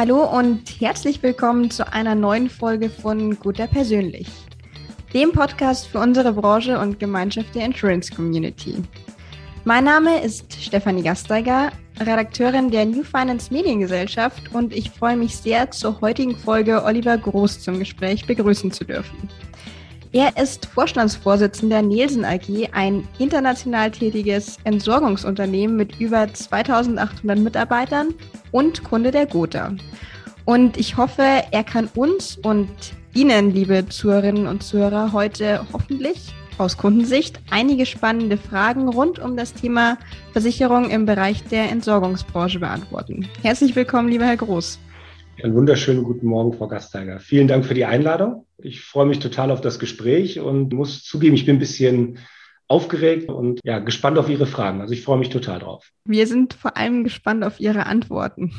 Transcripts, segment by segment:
Hallo und herzlich willkommen zu einer neuen Folge von Guter Persönlich, dem Podcast für unsere Branche und Gemeinschaft der Insurance Community. Mein Name ist Stefanie Gasteiger, Redakteurin der New Finance Mediengesellschaft und ich freue mich sehr, zur heutigen Folge Oliver Groß zum Gespräch begrüßen zu dürfen. Er ist Vorstandsvorsitzender Nielsen AG, ein international tätiges Entsorgungsunternehmen mit über 2800 Mitarbeitern und Kunde der Gotha. Und ich hoffe, er kann uns und Ihnen, liebe Zuhörerinnen und Zuhörer, heute hoffentlich aus Kundensicht einige spannende Fragen rund um das Thema Versicherung im Bereich der Entsorgungsbranche beantworten. Herzlich willkommen, lieber Herr Groß. Einen wunderschönen guten Morgen, Frau Gasteiger. Vielen Dank für die Einladung. Ich freue mich total auf das Gespräch und muss zugeben, ich bin ein bisschen aufgeregt und ja, gespannt auf Ihre Fragen. Also ich freue mich total drauf. Wir sind vor allem gespannt auf Ihre Antworten.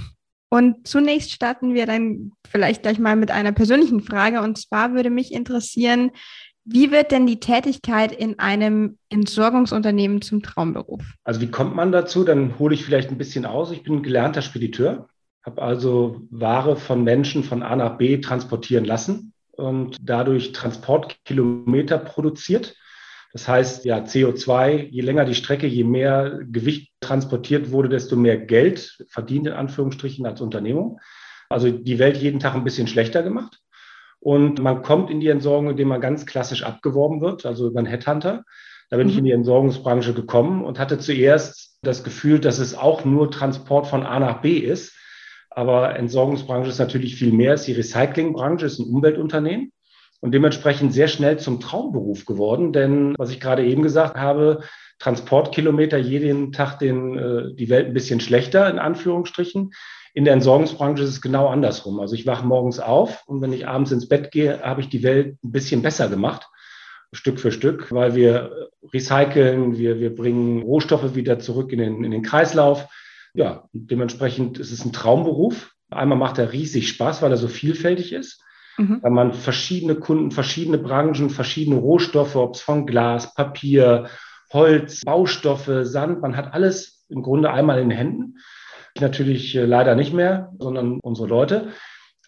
Und zunächst starten wir dann vielleicht gleich mal mit einer persönlichen Frage. Und zwar würde mich interessieren, wie wird denn die Tätigkeit in einem Entsorgungsunternehmen zum Traumberuf? Also wie kommt man dazu? Dann hole ich vielleicht ein bisschen aus. Ich bin gelernter Spediteur habe also Ware von Menschen von A nach B transportieren lassen und dadurch Transportkilometer produziert. Das heißt, ja, CO2, je länger die Strecke, je mehr Gewicht transportiert wurde, desto mehr Geld verdient in Anführungsstrichen als Unternehmung. Also die Welt jeden Tag ein bisschen schlechter gemacht. Und man kommt in die Entsorgung, indem man ganz klassisch abgeworben wird, also über einen Headhunter. Da bin mhm. ich in die Entsorgungsbranche gekommen und hatte zuerst das Gefühl, dass es auch nur Transport von A nach B ist. Aber Entsorgungsbranche ist natürlich viel mehr. Ist die Recyclingbranche, ist ein Umweltunternehmen und dementsprechend sehr schnell zum Traumberuf geworden. Denn was ich gerade eben gesagt habe, Transportkilometer jeden Tag den, äh, die Welt ein bisschen schlechter, in Anführungsstrichen. In der Entsorgungsbranche ist es genau andersrum. Also ich wache morgens auf und wenn ich abends ins Bett gehe, habe ich die Welt ein bisschen besser gemacht. Stück für Stück, weil wir recyceln, wir, wir bringen Rohstoffe wieder zurück in den, in den Kreislauf ja, dementsprechend ist es ein Traumberuf. Einmal macht er riesig Spaß, weil er so vielfältig ist. Mhm. Weil man verschiedene Kunden, verschiedene Branchen, verschiedene Rohstoffe, ob es von Glas, Papier, Holz, Baustoffe, Sand, man hat alles im Grunde einmal in den Händen. Natürlich äh, leider nicht mehr, sondern unsere Leute.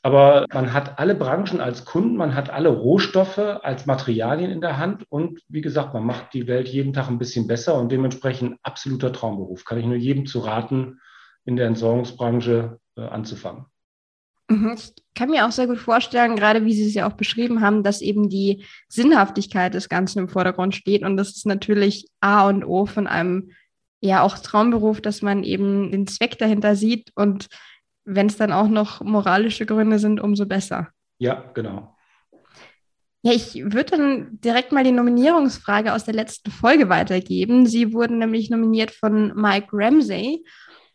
Aber man hat alle Branchen als Kunden, man hat alle Rohstoffe als Materialien in der Hand und wie gesagt, man macht die Welt jeden Tag ein bisschen besser und dementsprechend absoluter Traumberuf. Kann ich nur jedem zu raten, in der Entsorgungsbranche äh, anzufangen. Mhm. Ich kann mir auch sehr gut vorstellen, gerade wie Sie es ja auch beschrieben haben, dass eben die Sinnhaftigkeit des Ganzen im Vordergrund steht. Und das ist natürlich A und O von einem ja auch Traumberuf, dass man eben den Zweck dahinter sieht und wenn es dann auch noch moralische Gründe sind, umso besser. Ja, genau. Ja, ich würde dann direkt mal die Nominierungsfrage aus der letzten Folge weitergeben. Sie wurden nämlich nominiert von Mike Ramsey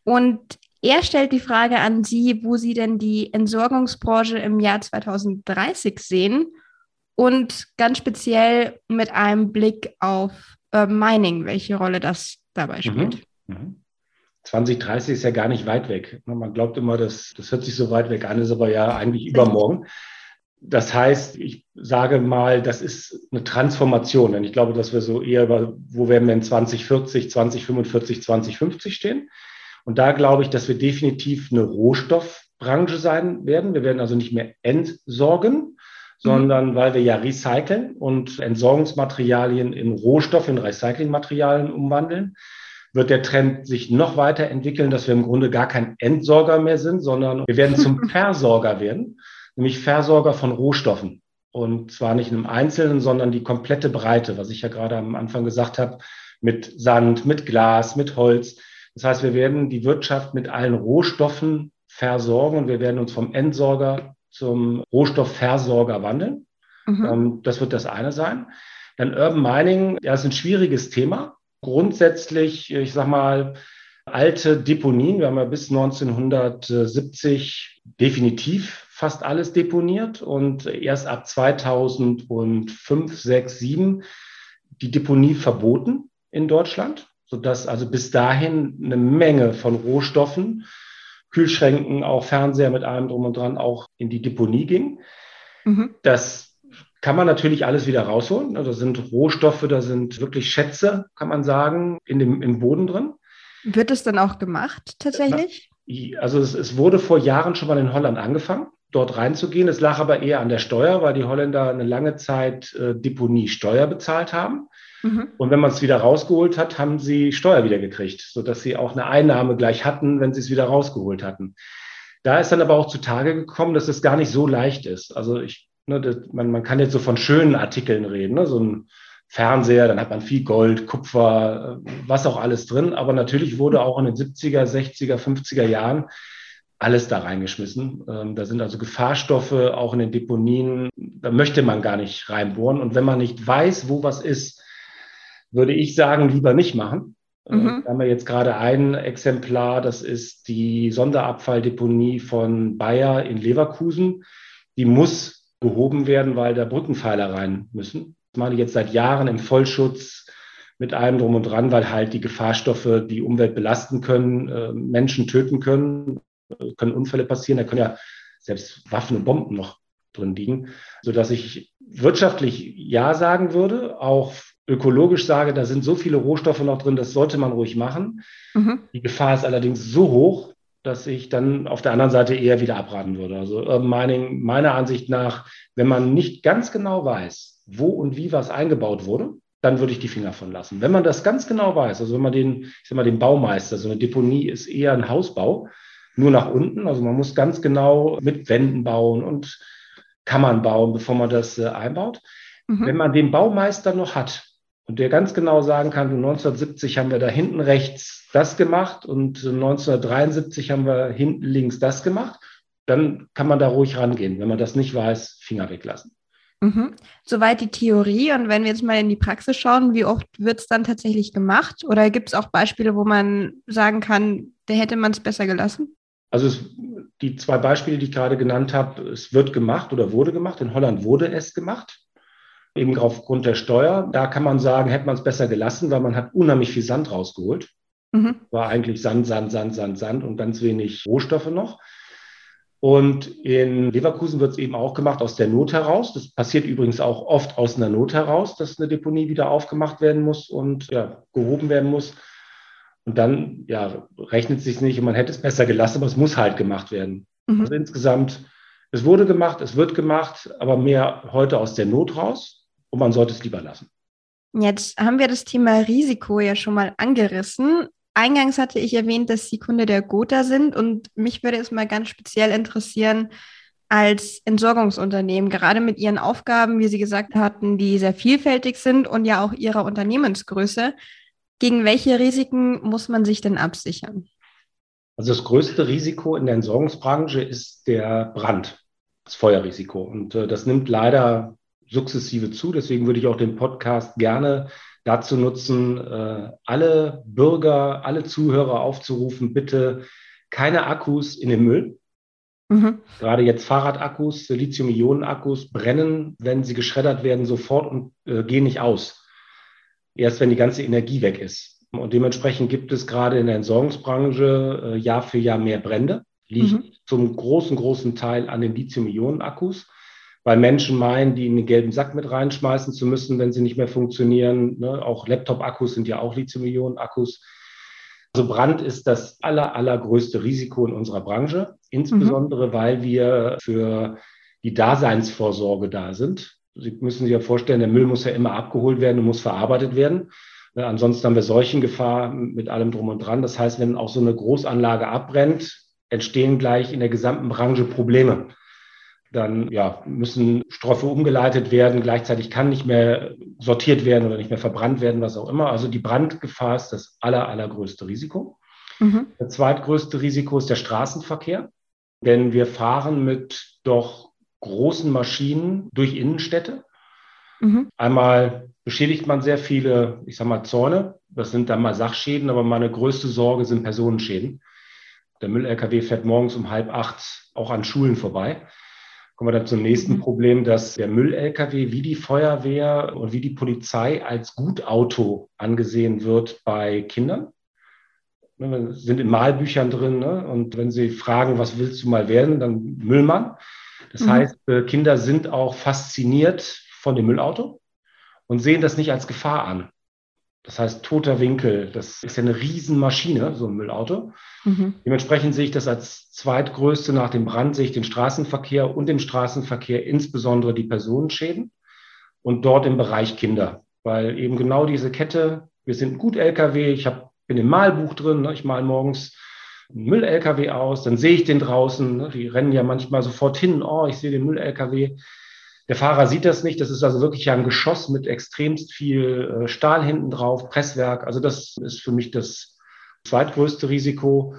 und er stellt die Frage an Sie, wo Sie denn die Entsorgungsbranche im Jahr 2030 sehen und ganz speziell mit einem Blick auf äh, Mining, welche Rolle das dabei mhm. spielt. Mhm. Mhm. 2030 ist ja gar nicht weit weg. Man glaubt immer, dass, das hört sich so weit weg an, ist aber ja eigentlich übermorgen. Das heißt, ich sage mal, das ist eine Transformation. Denn ich glaube, dass wir so eher über, wo werden wir in 2040, 2045, 2050 stehen. Und da glaube ich, dass wir definitiv eine Rohstoffbranche sein werden. Wir werden also nicht mehr entsorgen, sondern mhm. weil wir ja recyceln und Entsorgungsmaterialien in Rohstoff, in Recyclingmaterialien umwandeln wird der Trend sich noch weiter entwickeln, dass wir im Grunde gar kein Entsorger mehr sind, sondern wir werden zum Versorger werden, nämlich Versorger von Rohstoffen. Und zwar nicht in einem Einzelnen, sondern die komplette Breite, was ich ja gerade am Anfang gesagt habe, mit Sand, mit Glas, mit Holz. Das heißt, wir werden die Wirtschaft mit allen Rohstoffen versorgen und wir werden uns vom Entsorger zum Rohstoffversorger wandeln. Mhm. Ähm, das wird das eine sein. Dann Urban Mining, ja, ist ein schwieriges Thema grundsätzlich, ich sag mal, alte Deponien. Wir haben ja bis 1970 definitiv fast alles deponiert und erst ab 2005, 6, 7 die Deponie verboten in Deutschland, sodass also bis dahin eine Menge von Rohstoffen, Kühlschränken, auch Fernseher mit allem drum und dran auch in die Deponie ging. Mhm. Das kann man natürlich alles wieder rausholen. Also sind Rohstoffe, da sind wirklich Schätze, kann man sagen, in dem, im Boden drin. Wird es dann auch gemacht tatsächlich? Also es, es wurde vor Jahren schon mal in Holland angefangen dort reinzugehen. Es lag aber eher an der Steuer, weil die Holländer eine lange Zeit äh, Deponiesteuer bezahlt haben. Mhm. Und wenn man es wieder rausgeholt hat, haben sie Steuer wieder gekriegt, sodass sie auch eine Einnahme gleich hatten, wenn sie es wieder rausgeholt hatten. Da ist dann aber auch zutage gekommen, dass es gar nicht so leicht ist. Also ich, ne, das, man, man kann jetzt so von schönen Artikeln reden, ne? so ein Fernseher, dann hat man viel Gold, Kupfer, äh, was auch alles drin. Aber natürlich wurde auch in den 70er, 60er, 50er Jahren alles da reingeschmissen. Ähm, da sind also Gefahrstoffe auch in den Deponien. Da möchte man gar nicht reinbohren. Und wenn man nicht weiß, wo was ist, würde ich sagen, lieber nicht machen. Äh, mhm. Da haben wir jetzt gerade ein Exemplar, das ist die Sonderabfalldeponie von Bayer in Leverkusen. Die muss behoben werden, weil da Brückenpfeiler rein müssen. Das meine ich jetzt seit Jahren im Vollschutz mit allem drum und dran, weil halt die Gefahrstoffe die Umwelt belasten können, äh, Menschen töten können können Unfälle passieren, da können ja selbst Waffen und Bomben noch drin liegen, sodass ich wirtschaftlich Ja sagen würde, auch ökologisch sage, da sind so viele Rohstoffe noch drin, das sollte man ruhig machen. Mhm. Die Gefahr ist allerdings so hoch, dass ich dann auf der anderen Seite eher wieder abraten würde. Also äh, meine, meiner Ansicht nach, wenn man nicht ganz genau weiß, wo und wie was eingebaut wurde, dann würde ich die Finger von lassen. Wenn man das ganz genau weiß, also wenn man den, ich sag mal, den Baumeister, so eine Deponie ist eher ein Hausbau, nur nach unten. Also man muss ganz genau mit Wänden bauen und Kammern bauen, bevor man das äh, einbaut. Mhm. Wenn man den Baumeister noch hat und der ganz genau sagen kann, 1970 haben wir da hinten rechts das gemacht und 1973 haben wir hinten links das gemacht, dann kann man da ruhig rangehen. Wenn man das nicht weiß, Finger weglassen. Mhm. Soweit die Theorie. Und wenn wir jetzt mal in die Praxis schauen, wie oft wird es dann tatsächlich gemacht? Oder gibt es auch Beispiele, wo man sagen kann, da hätte man es besser gelassen? Also es, die zwei Beispiele, die ich gerade genannt habe, es wird gemacht oder wurde gemacht. In Holland wurde es gemacht, eben aufgrund der Steuer. Da kann man sagen, hätte man es besser gelassen, weil man hat unheimlich viel Sand rausgeholt. Mhm. War eigentlich Sand, Sand, Sand, Sand, Sand und ganz wenig Rohstoffe noch. Und in Leverkusen wird es eben auch gemacht aus der Not heraus. Das passiert übrigens auch oft aus einer Not heraus, dass eine Deponie wieder aufgemacht werden muss und ja, gehoben werden muss. Und dann ja, rechnet es sich nicht und man hätte es besser gelassen, aber es muss halt gemacht werden. Mhm. Also insgesamt, es wurde gemacht, es wird gemacht, aber mehr heute aus der Not raus und man sollte es lieber lassen. Jetzt haben wir das Thema Risiko ja schon mal angerissen. Eingangs hatte ich erwähnt, dass Sie Kunde der Gotha sind und mich würde es mal ganz speziell interessieren, als Entsorgungsunternehmen, gerade mit Ihren Aufgaben, wie Sie gesagt hatten, die sehr vielfältig sind und ja auch Ihrer Unternehmensgröße, gegen welche Risiken muss man sich denn absichern? Also das größte Risiko in der Entsorgungsbranche ist der Brand, das Feuerrisiko. Und äh, das nimmt leider sukzessive zu. Deswegen würde ich auch den Podcast gerne dazu nutzen, äh, alle Bürger, alle Zuhörer aufzurufen, bitte keine Akkus in den Müll. Mhm. Gerade jetzt Fahrradakkus, Lithium-Ionen-Akkus brennen, wenn sie geschreddert werden, sofort und äh, gehen nicht aus erst wenn die ganze Energie weg ist. Und dementsprechend gibt es gerade in der Entsorgungsbranche äh, Jahr für Jahr mehr Brände. Liegt mhm. zum großen, großen Teil an den Lithium-Ionen-Akkus, weil Menschen meinen, die in den gelben Sack mit reinschmeißen zu müssen, wenn sie nicht mehr funktionieren. Ne? Auch Laptop-Akkus sind ja auch Lithium-Ionen-Akkus. Also Brand ist das aller, allergrößte Risiko in unserer Branche, insbesondere mhm. weil wir für die Daseinsvorsorge da sind. Sie müssen sich ja vorstellen, der Müll muss ja immer abgeholt werden und muss verarbeitet werden. Ja, ansonsten haben wir Seuchengefahr mit allem drum und dran. Das heißt, wenn auch so eine Großanlage abbrennt, entstehen gleich in der gesamten Branche Probleme. Dann ja, müssen Stoffe umgeleitet werden. Gleichzeitig kann nicht mehr sortiert werden oder nicht mehr verbrannt werden, was auch immer. Also die Brandgefahr ist das aller, allergrößte Risiko. Mhm. Das zweitgrößte Risiko ist der Straßenverkehr. Denn wir fahren mit doch großen Maschinen durch Innenstädte. Mhm. Einmal beschädigt man sehr viele, ich sag mal, Zäune. Das sind dann mal Sachschäden, aber meine größte Sorge sind Personenschäden. Der Müll-LKW fährt morgens um halb acht auch an Schulen vorbei. Kommen wir dann zum nächsten mhm. Problem, dass der Müll-LKW wie die Feuerwehr und wie die Polizei als Gutauto angesehen wird bei Kindern. Wir ne, sind in Malbüchern drin ne? und wenn sie fragen, was willst du mal werden, dann Müllmann. Das mhm. heißt, äh, Kinder sind auch fasziniert von dem Müllauto und sehen das nicht als Gefahr an. Das heißt, toter Winkel, das ist ja eine Riesenmaschine, so ein Müllauto. Mhm. Dementsprechend sehe ich das als zweitgrößte nach dem Brand, sehe ich den Straßenverkehr und im Straßenverkehr insbesondere die Personenschäden und dort im Bereich Kinder. Weil eben genau diese Kette, wir sind gut LKW, ich hab, bin im Malbuch drin, ne, ich mal morgens einen Müll-LKW aus, dann sehe ich den draußen, ne, die rennen ja manchmal sofort hin, oh, ich sehe den Müll-LKW. Der Fahrer sieht das nicht. Das ist also wirklich ein Geschoss mit extremst viel äh, Stahl hinten drauf, Presswerk. Also das ist für mich das zweitgrößte Risiko.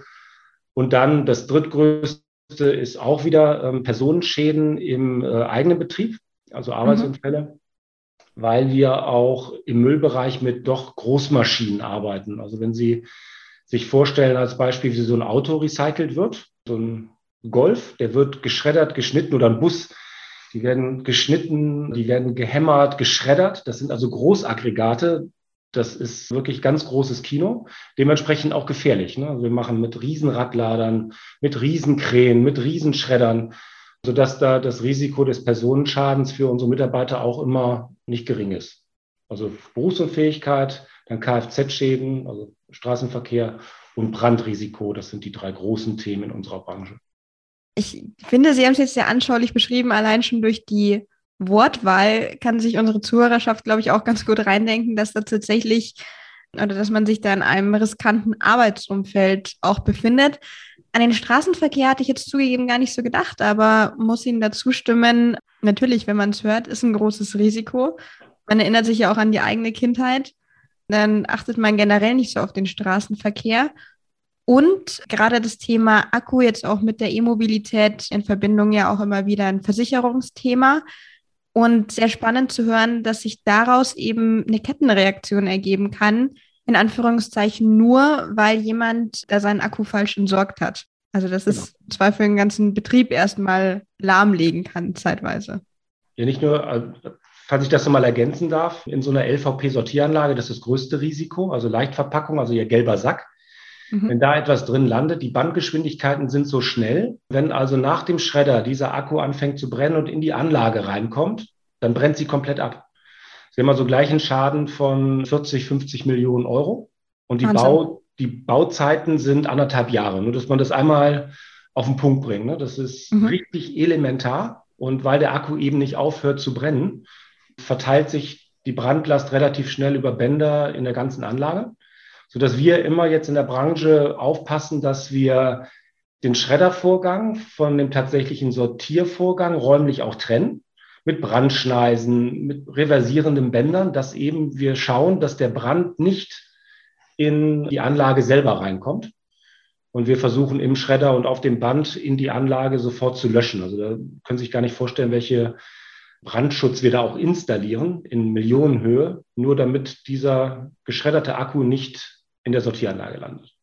Und dann das drittgrößte ist auch wieder ähm, Personenschäden im äh, eigenen Betrieb, also Arbeitsunfälle, mhm. weil wir auch im Müllbereich mit doch Großmaschinen arbeiten. Also wenn Sie sich vorstellen als Beispiel, wie so ein Auto recycelt wird, so ein Golf, der wird geschreddert, geschnitten oder ein Bus, die werden geschnitten, die werden gehämmert, geschreddert. Das sind also Großaggregate. Das ist wirklich ganz großes Kino. Dementsprechend auch gefährlich. Ne? Also wir machen mit Riesenradladern, mit Riesenkrähen, mit Riesenschreddern, sodass da das Risiko des Personenschadens für unsere Mitarbeiter auch immer nicht gering ist. Also Berufsunfähigkeit, dann Kfz-Schäden, also Straßenverkehr und Brandrisiko. Das sind die drei großen Themen in unserer Branche ich finde, Sie haben es jetzt sehr anschaulich beschrieben, allein schon durch die Wortwahl kann sich unsere Zuhörerschaft, glaube ich, auch ganz gut reindenken, dass da tatsächlich oder dass man sich da in einem riskanten Arbeitsumfeld auch befindet. An den Straßenverkehr hatte ich jetzt zugegeben gar nicht so gedacht, aber muss Ihnen dazu stimmen, natürlich, wenn man es hört, ist ein großes Risiko. Man erinnert sich ja auch an die eigene Kindheit. Dann achtet man generell nicht so auf den Straßenverkehr. Und gerade das Thema Akku jetzt auch mit der E-Mobilität in Verbindung ja auch immer wieder ein Versicherungsthema. Und sehr spannend zu hören, dass sich daraus eben eine Kettenreaktion ergeben kann, in Anführungszeichen nur, weil jemand da seinen Akku falsch entsorgt hat. Also dass genau. es zwar für den ganzen Betrieb erstmal lahmlegen kann, zeitweise. Ja, nicht nur, äh, falls ich das nochmal ergänzen darf, in so einer LVP-Sortieranlage, das ist das größte Risiko, also Leichtverpackung, also ihr gelber Sack. Mhm. Wenn da etwas drin landet, die Bandgeschwindigkeiten sind so schnell. Wenn also nach dem Schredder dieser Akku anfängt zu brennen und in die Anlage reinkommt, dann brennt sie komplett ab. Sie haben also gleich einen Schaden von 40, 50 Millionen Euro. Und die, Bau, die Bauzeiten sind anderthalb Jahre. Nur, dass man das einmal auf den Punkt bringt. Ne? Das ist mhm. richtig elementar. Und weil der Akku eben nicht aufhört zu brennen, verteilt sich die Brandlast relativ schnell über Bänder in der ganzen Anlage sodass wir immer jetzt in der Branche aufpassen, dass wir den Schreddervorgang von dem tatsächlichen Sortiervorgang räumlich auch trennen, mit Brandschneisen, mit reversierenden Bändern, dass eben wir schauen, dass der Brand nicht in die Anlage selber reinkommt. Und wir versuchen im Schredder und auf dem Band in die Anlage sofort zu löschen. Also da können Sie sich gar nicht vorstellen, welche Brandschutz wir da auch installieren in Millionenhöhe, nur damit dieser geschredderte Akku nicht in der Sortieranlage landet.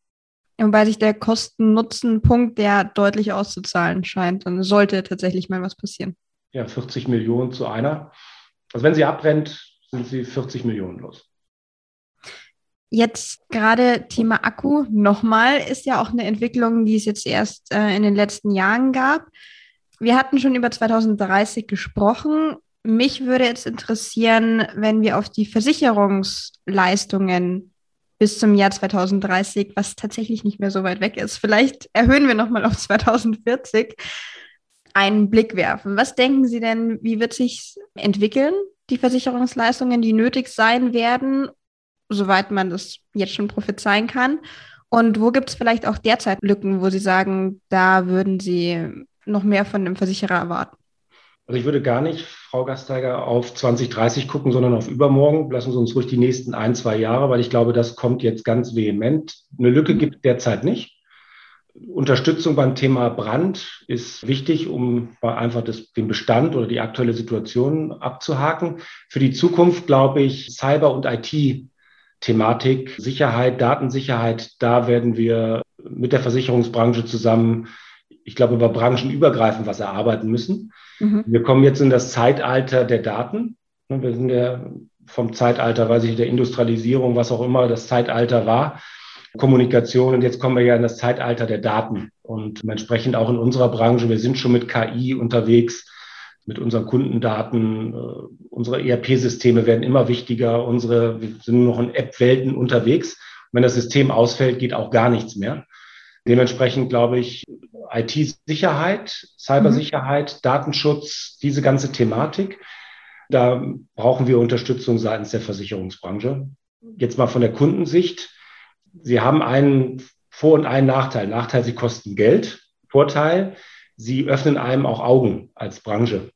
Wobei sich der Kosten-Nutzen-Punkt der deutlich auszuzahlen scheint, dann sollte tatsächlich mal was passieren. Ja, 40 Millionen zu einer. Also wenn sie abbrennt, sind sie 40 Millionen los. Jetzt gerade Thema Akku nochmal, ist ja auch eine Entwicklung, die es jetzt erst äh, in den letzten Jahren gab. Wir hatten schon über 2030 gesprochen. Mich würde jetzt interessieren, wenn wir auf die Versicherungsleistungen bis zum Jahr 2030, was tatsächlich nicht mehr so weit weg ist. Vielleicht erhöhen wir nochmal auf 2040 einen Blick werfen. Was denken Sie denn, wie wird sich entwickeln, die Versicherungsleistungen, die nötig sein werden, soweit man das jetzt schon prophezeien kann? Und wo gibt es vielleicht auch derzeit Lücken, wo Sie sagen, da würden Sie noch mehr von dem Versicherer erwarten? Also ich würde gar nicht, Frau Gasteiger, auf 2030 gucken, sondern auf übermorgen. Lassen Sie uns ruhig die nächsten ein, zwei Jahre, weil ich glaube, das kommt jetzt ganz vehement. Eine Lücke mhm. gibt derzeit nicht. Unterstützung beim Thema Brand ist wichtig, um einfach das, den Bestand oder die aktuelle Situation abzuhaken. Für die Zukunft glaube ich, Cyber- und IT-Thematik, Sicherheit, Datensicherheit, da werden wir mit der Versicherungsbranche zusammen, ich glaube, über branchenübergreifend was erarbeiten müssen. Mhm. Wir kommen jetzt in das Zeitalter der Daten. Wir sind ja vom Zeitalter, weiß ich, der Industrialisierung, was auch immer das Zeitalter war, Kommunikation. Und jetzt kommen wir ja in das Zeitalter der Daten. Und entsprechend auch in unserer Branche, wir sind schon mit KI unterwegs. mit unseren Kundendaten. Äh, unsere ERP-Systeme werden immer wichtiger. Unsere, wir sind nur noch in App-Welten unterwegs. Und wenn das System ausfällt, geht auch gar nichts mehr. Dementsprechend glaube ich, IT-Sicherheit, Cybersicherheit, mhm. Datenschutz, diese ganze Thematik, da brauchen wir Unterstützung seitens der Versicherungsbranche. Jetzt mal von der Kundensicht. Sie haben einen Vor- und einen Nachteil. Nachteil, sie kosten Geld. Vorteil, sie öffnen einem auch Augen als Branche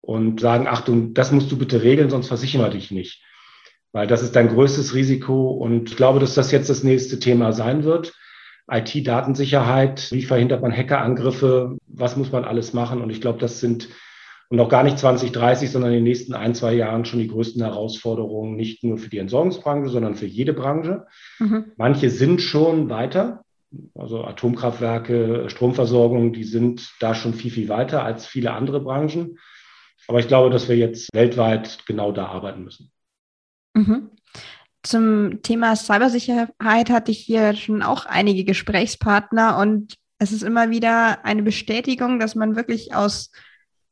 und sagen, Achtung, das musst du bitte regeln, sonst versichern wir dich nicht. Weil das ist dein größtes Risiko. Und ich glaube, dass das jetzt das nächste Thema sein wird. IT-Datensicherheit, wie verhindert man Hackerangriffe, was muss man alles machen? Und ich glaube, das sind und noch gar nicht 2030, sondern in den nächsten ein, zwei Jahren schon die größten Herausforderungen, nicht nur für die Entsorgungsbranche, sondern für jede Branche. Mhm. Manche sind schon weiter, also Atomkraftwerke, Stromversorgung, die sind da schon viel, viel weiter als viele andere Branchen. Aber ich glaube, dass wir jetzt weltweit genau da arbeiten müssen. Mhm. Zum Thema Cybersicherheit hatte ich hier schon auch einige Gesprächspartner und es ist immer wieder eine Bestätigung, dass man wirklich aus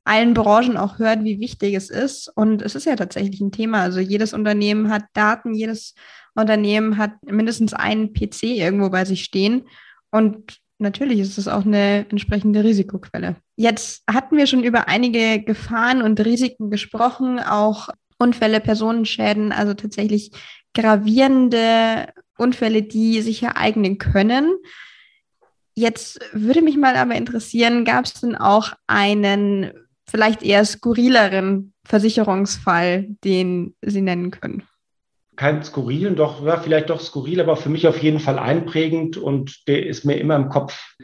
allen Branchen auch hört, wie wichtig es ist. Und es ist ja tatsächlich ein Thema. Also jedes Unternehmen hat Daten, jedes Unternehmen hat mindestens einen PC irgendwo bei sich stehen. Und natürlich ist es auch eine entsprechende Risikoquelle. Jetzt hatten wir schon über einige Gefahren und Risiken gesprochen, auch Unfälle, Personenschäden, also tatsächlich gravierende Unfälle, die sich ereignen können. Jetzt würde mich mal aber interessieren, gab es denn auch einen vielleicht eher skurrileren Versicherungsfall, den Sie nennen können? Kein skurrilen, doch, ja, vielleicht doch skurril, aber für mich auf jeden Fall einprägend und der ist mir immer im Kopf.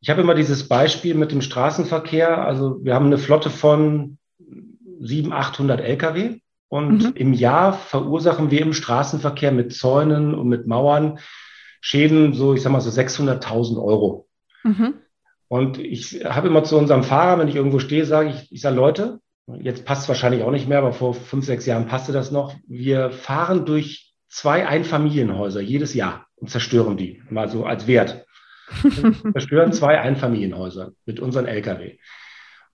Ich habe immer dieses Beispiel mit dem Straßenverkehr. Also wir haben eine Flotte von 700, 800 Lkw und mhm. im Jahr verursachen wir im Straßenverkehr mit Zäunen und mit Mauern Schäden, so ich sag mal so 600.000 Euro. Mhm. Und ich habe immer zu unserem Fahrer, wenn ich irgendwo stehe, sage ich, ich sage, Leute, jetzt passt es wahrscheinlich auch nicht mehr, aber vor fünf, sechs Jahren passte das noch. Wir fahren durch zwei Einfamilienhäuser jedes Jahr und zerstören die, mal so als Wert. Wir zerstören zwei Einfamilienhäuser mit unseren Lkw.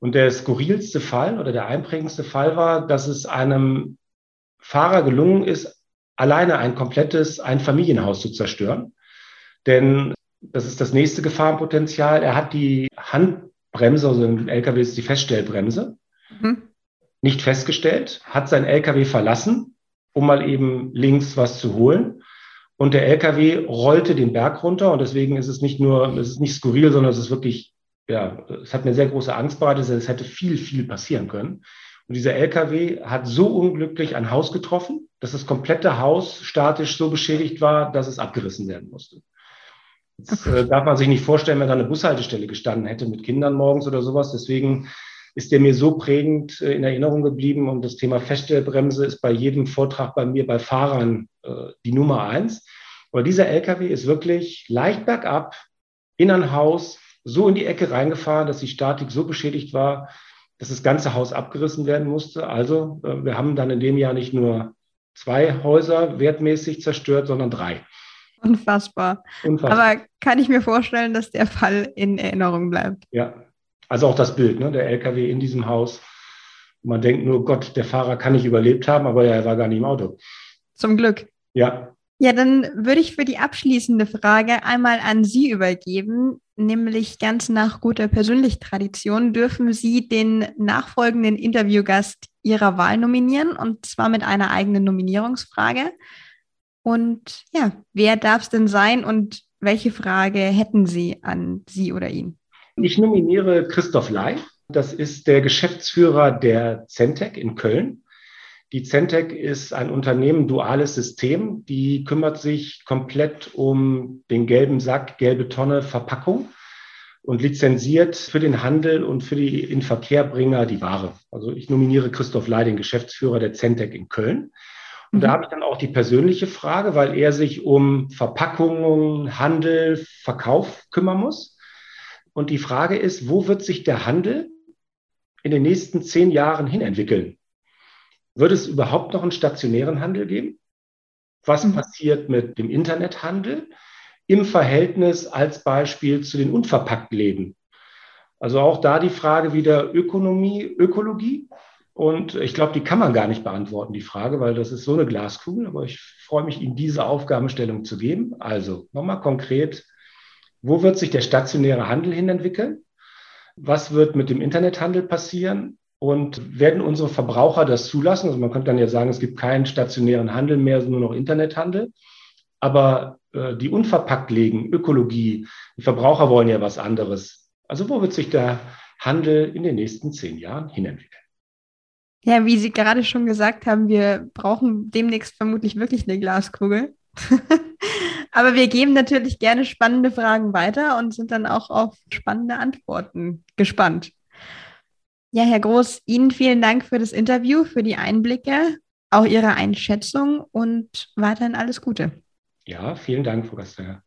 Und der skurrilste Fall oder der einprägendste Fall war, dass es einem Fahrer gelungen ist, alleine ein komplettes Einfamilienhaus zu zerstören. Denn das ist das nächste Gefahrenpotenzial. Er hat die Handbremse, also im LKW ist die Feststellbremse, mhm. nicht festgestellt, hat sein LKW verlassen, um mal eben links was zu holen. Und der LKW rollte den Berg runter und deswegen ist es nicht nur, es ist nicht skurril, sondern es ist wirklich, ja, es hat eine sehr große Angst bereitet, es hätte viel, viel passieren können. Und dieser LKW hat so unglücklich ein Haus getroffen, dass das komplette Haus statisch so beschädigt war, dass es abgerissen werden musste. Jetzt äh, darf man sich nicht vorstellen, wenn da eine Bushaltestelle gestanden hätte mit Kindern morgens oder sowas. Deswegen ist der mir so prägend äh, in Erinnerung geblieben. Und das Thema Feststellbremse ist bei jedem Vortrag bei mir bei Fahrern äh, die Nummer eins. Aber dieser LKW ist wirklich leicht bergab in ein Haus, so in die Ecke reingefahren, dass die Statik so beschädigt war, dass das ganze Haus abgerissen werden musste. Also äh, wir haben dann in dem Jahr nicht nur zwei Häuser wertmäßig zerstört, sondern drei. Unfassbar. Unfassbar. Aber kann ich mir vorstellen, dass der Fall in Erinnerung bleibt. Ja, also auch das Bild, ne? der LKW in diesem Haus. Man denkt nur, Gott, der Fahrer kann nicht überlebt haben, aber ja, er war gar nicht im Auto. Zum Glück. Ja. Ja, dann würde ich für die abschließende Frage einmal an Sie übergeben, nämlich ganz nach guter Persönlichtradition dürfen Sie den nachfolgenden Interviewgast Ihrer Wahl nominieren und zwar mit einer eigenen Nominierungsfrage. Und ja, wer darf es denn sein und welche Frage hätten Sie an Sie oder ihn? Ich nominiere Christoph Ley. Das ist der Geschäftsführer der Centec in Köln. Die Centec ist ein Unternehmen, duales System. Die kümmert sich komplett um den gelben Sack, gelbe Tonne Verpackung und lizenziert für den Handel und für die Inverkehrbringer die Ware. Also ich nominiere Christoph Ley, den Geschäftsführer der Centec in Köln. Und da mhm. habe ich dann auch die persönliche Frage, weil er sich um Verpackungen, Handel, Verkauf kümmern muss. Und die Frage ist, wo wird sich der Handel in den nächsten zehn Jahren hin entwickeln? Wird es überhaupt noch einen stationären Handel geben? Was mhm. passiert mit dem Internethandel im Verhältnis als Beispiel zu den unverpackten Läden? Also auch da die Frage wieder Ökonomie, Ökologie. Und ich glaube, die kann man gar nicht beantworten, die Frage, weil das ist so eine Glaskugel. Aber ich freue mich, Ihnen diese Aufgabenstellung zu geben. Also nochmal konkret, wo wird sich der stationäre Handel hin entwickeln? Was wird mit dem Internethandel passieren? Und werden unsere Verbraucher das zulassen? Also man könnte dann ja sagen, es gibt keinen stationären Handel mehr, nur noch Internethandel. Aber äh, die unverpackt legen, Ökologie, die Verbraucher wollen ja was anderes. Also wo wird sich der Handel in den nächsten zehn Jahren hinentwickeln? Ja, wie Sie gerade schon gesagt haben, wir brauchen demnächst vermutlich wirklich eine Glaskugel. Aber wir geben natürlich gerne spannende Fragen weiter und sind dann auch auf spannende Antworten gespannt. Ja, Herr Groß, Ihnen vielen Dank für das Interview, für die Einblicke, auch Ihre Einschätzung und weiterhin alles Gute. Ja, vielen Dank, Frau Gaster.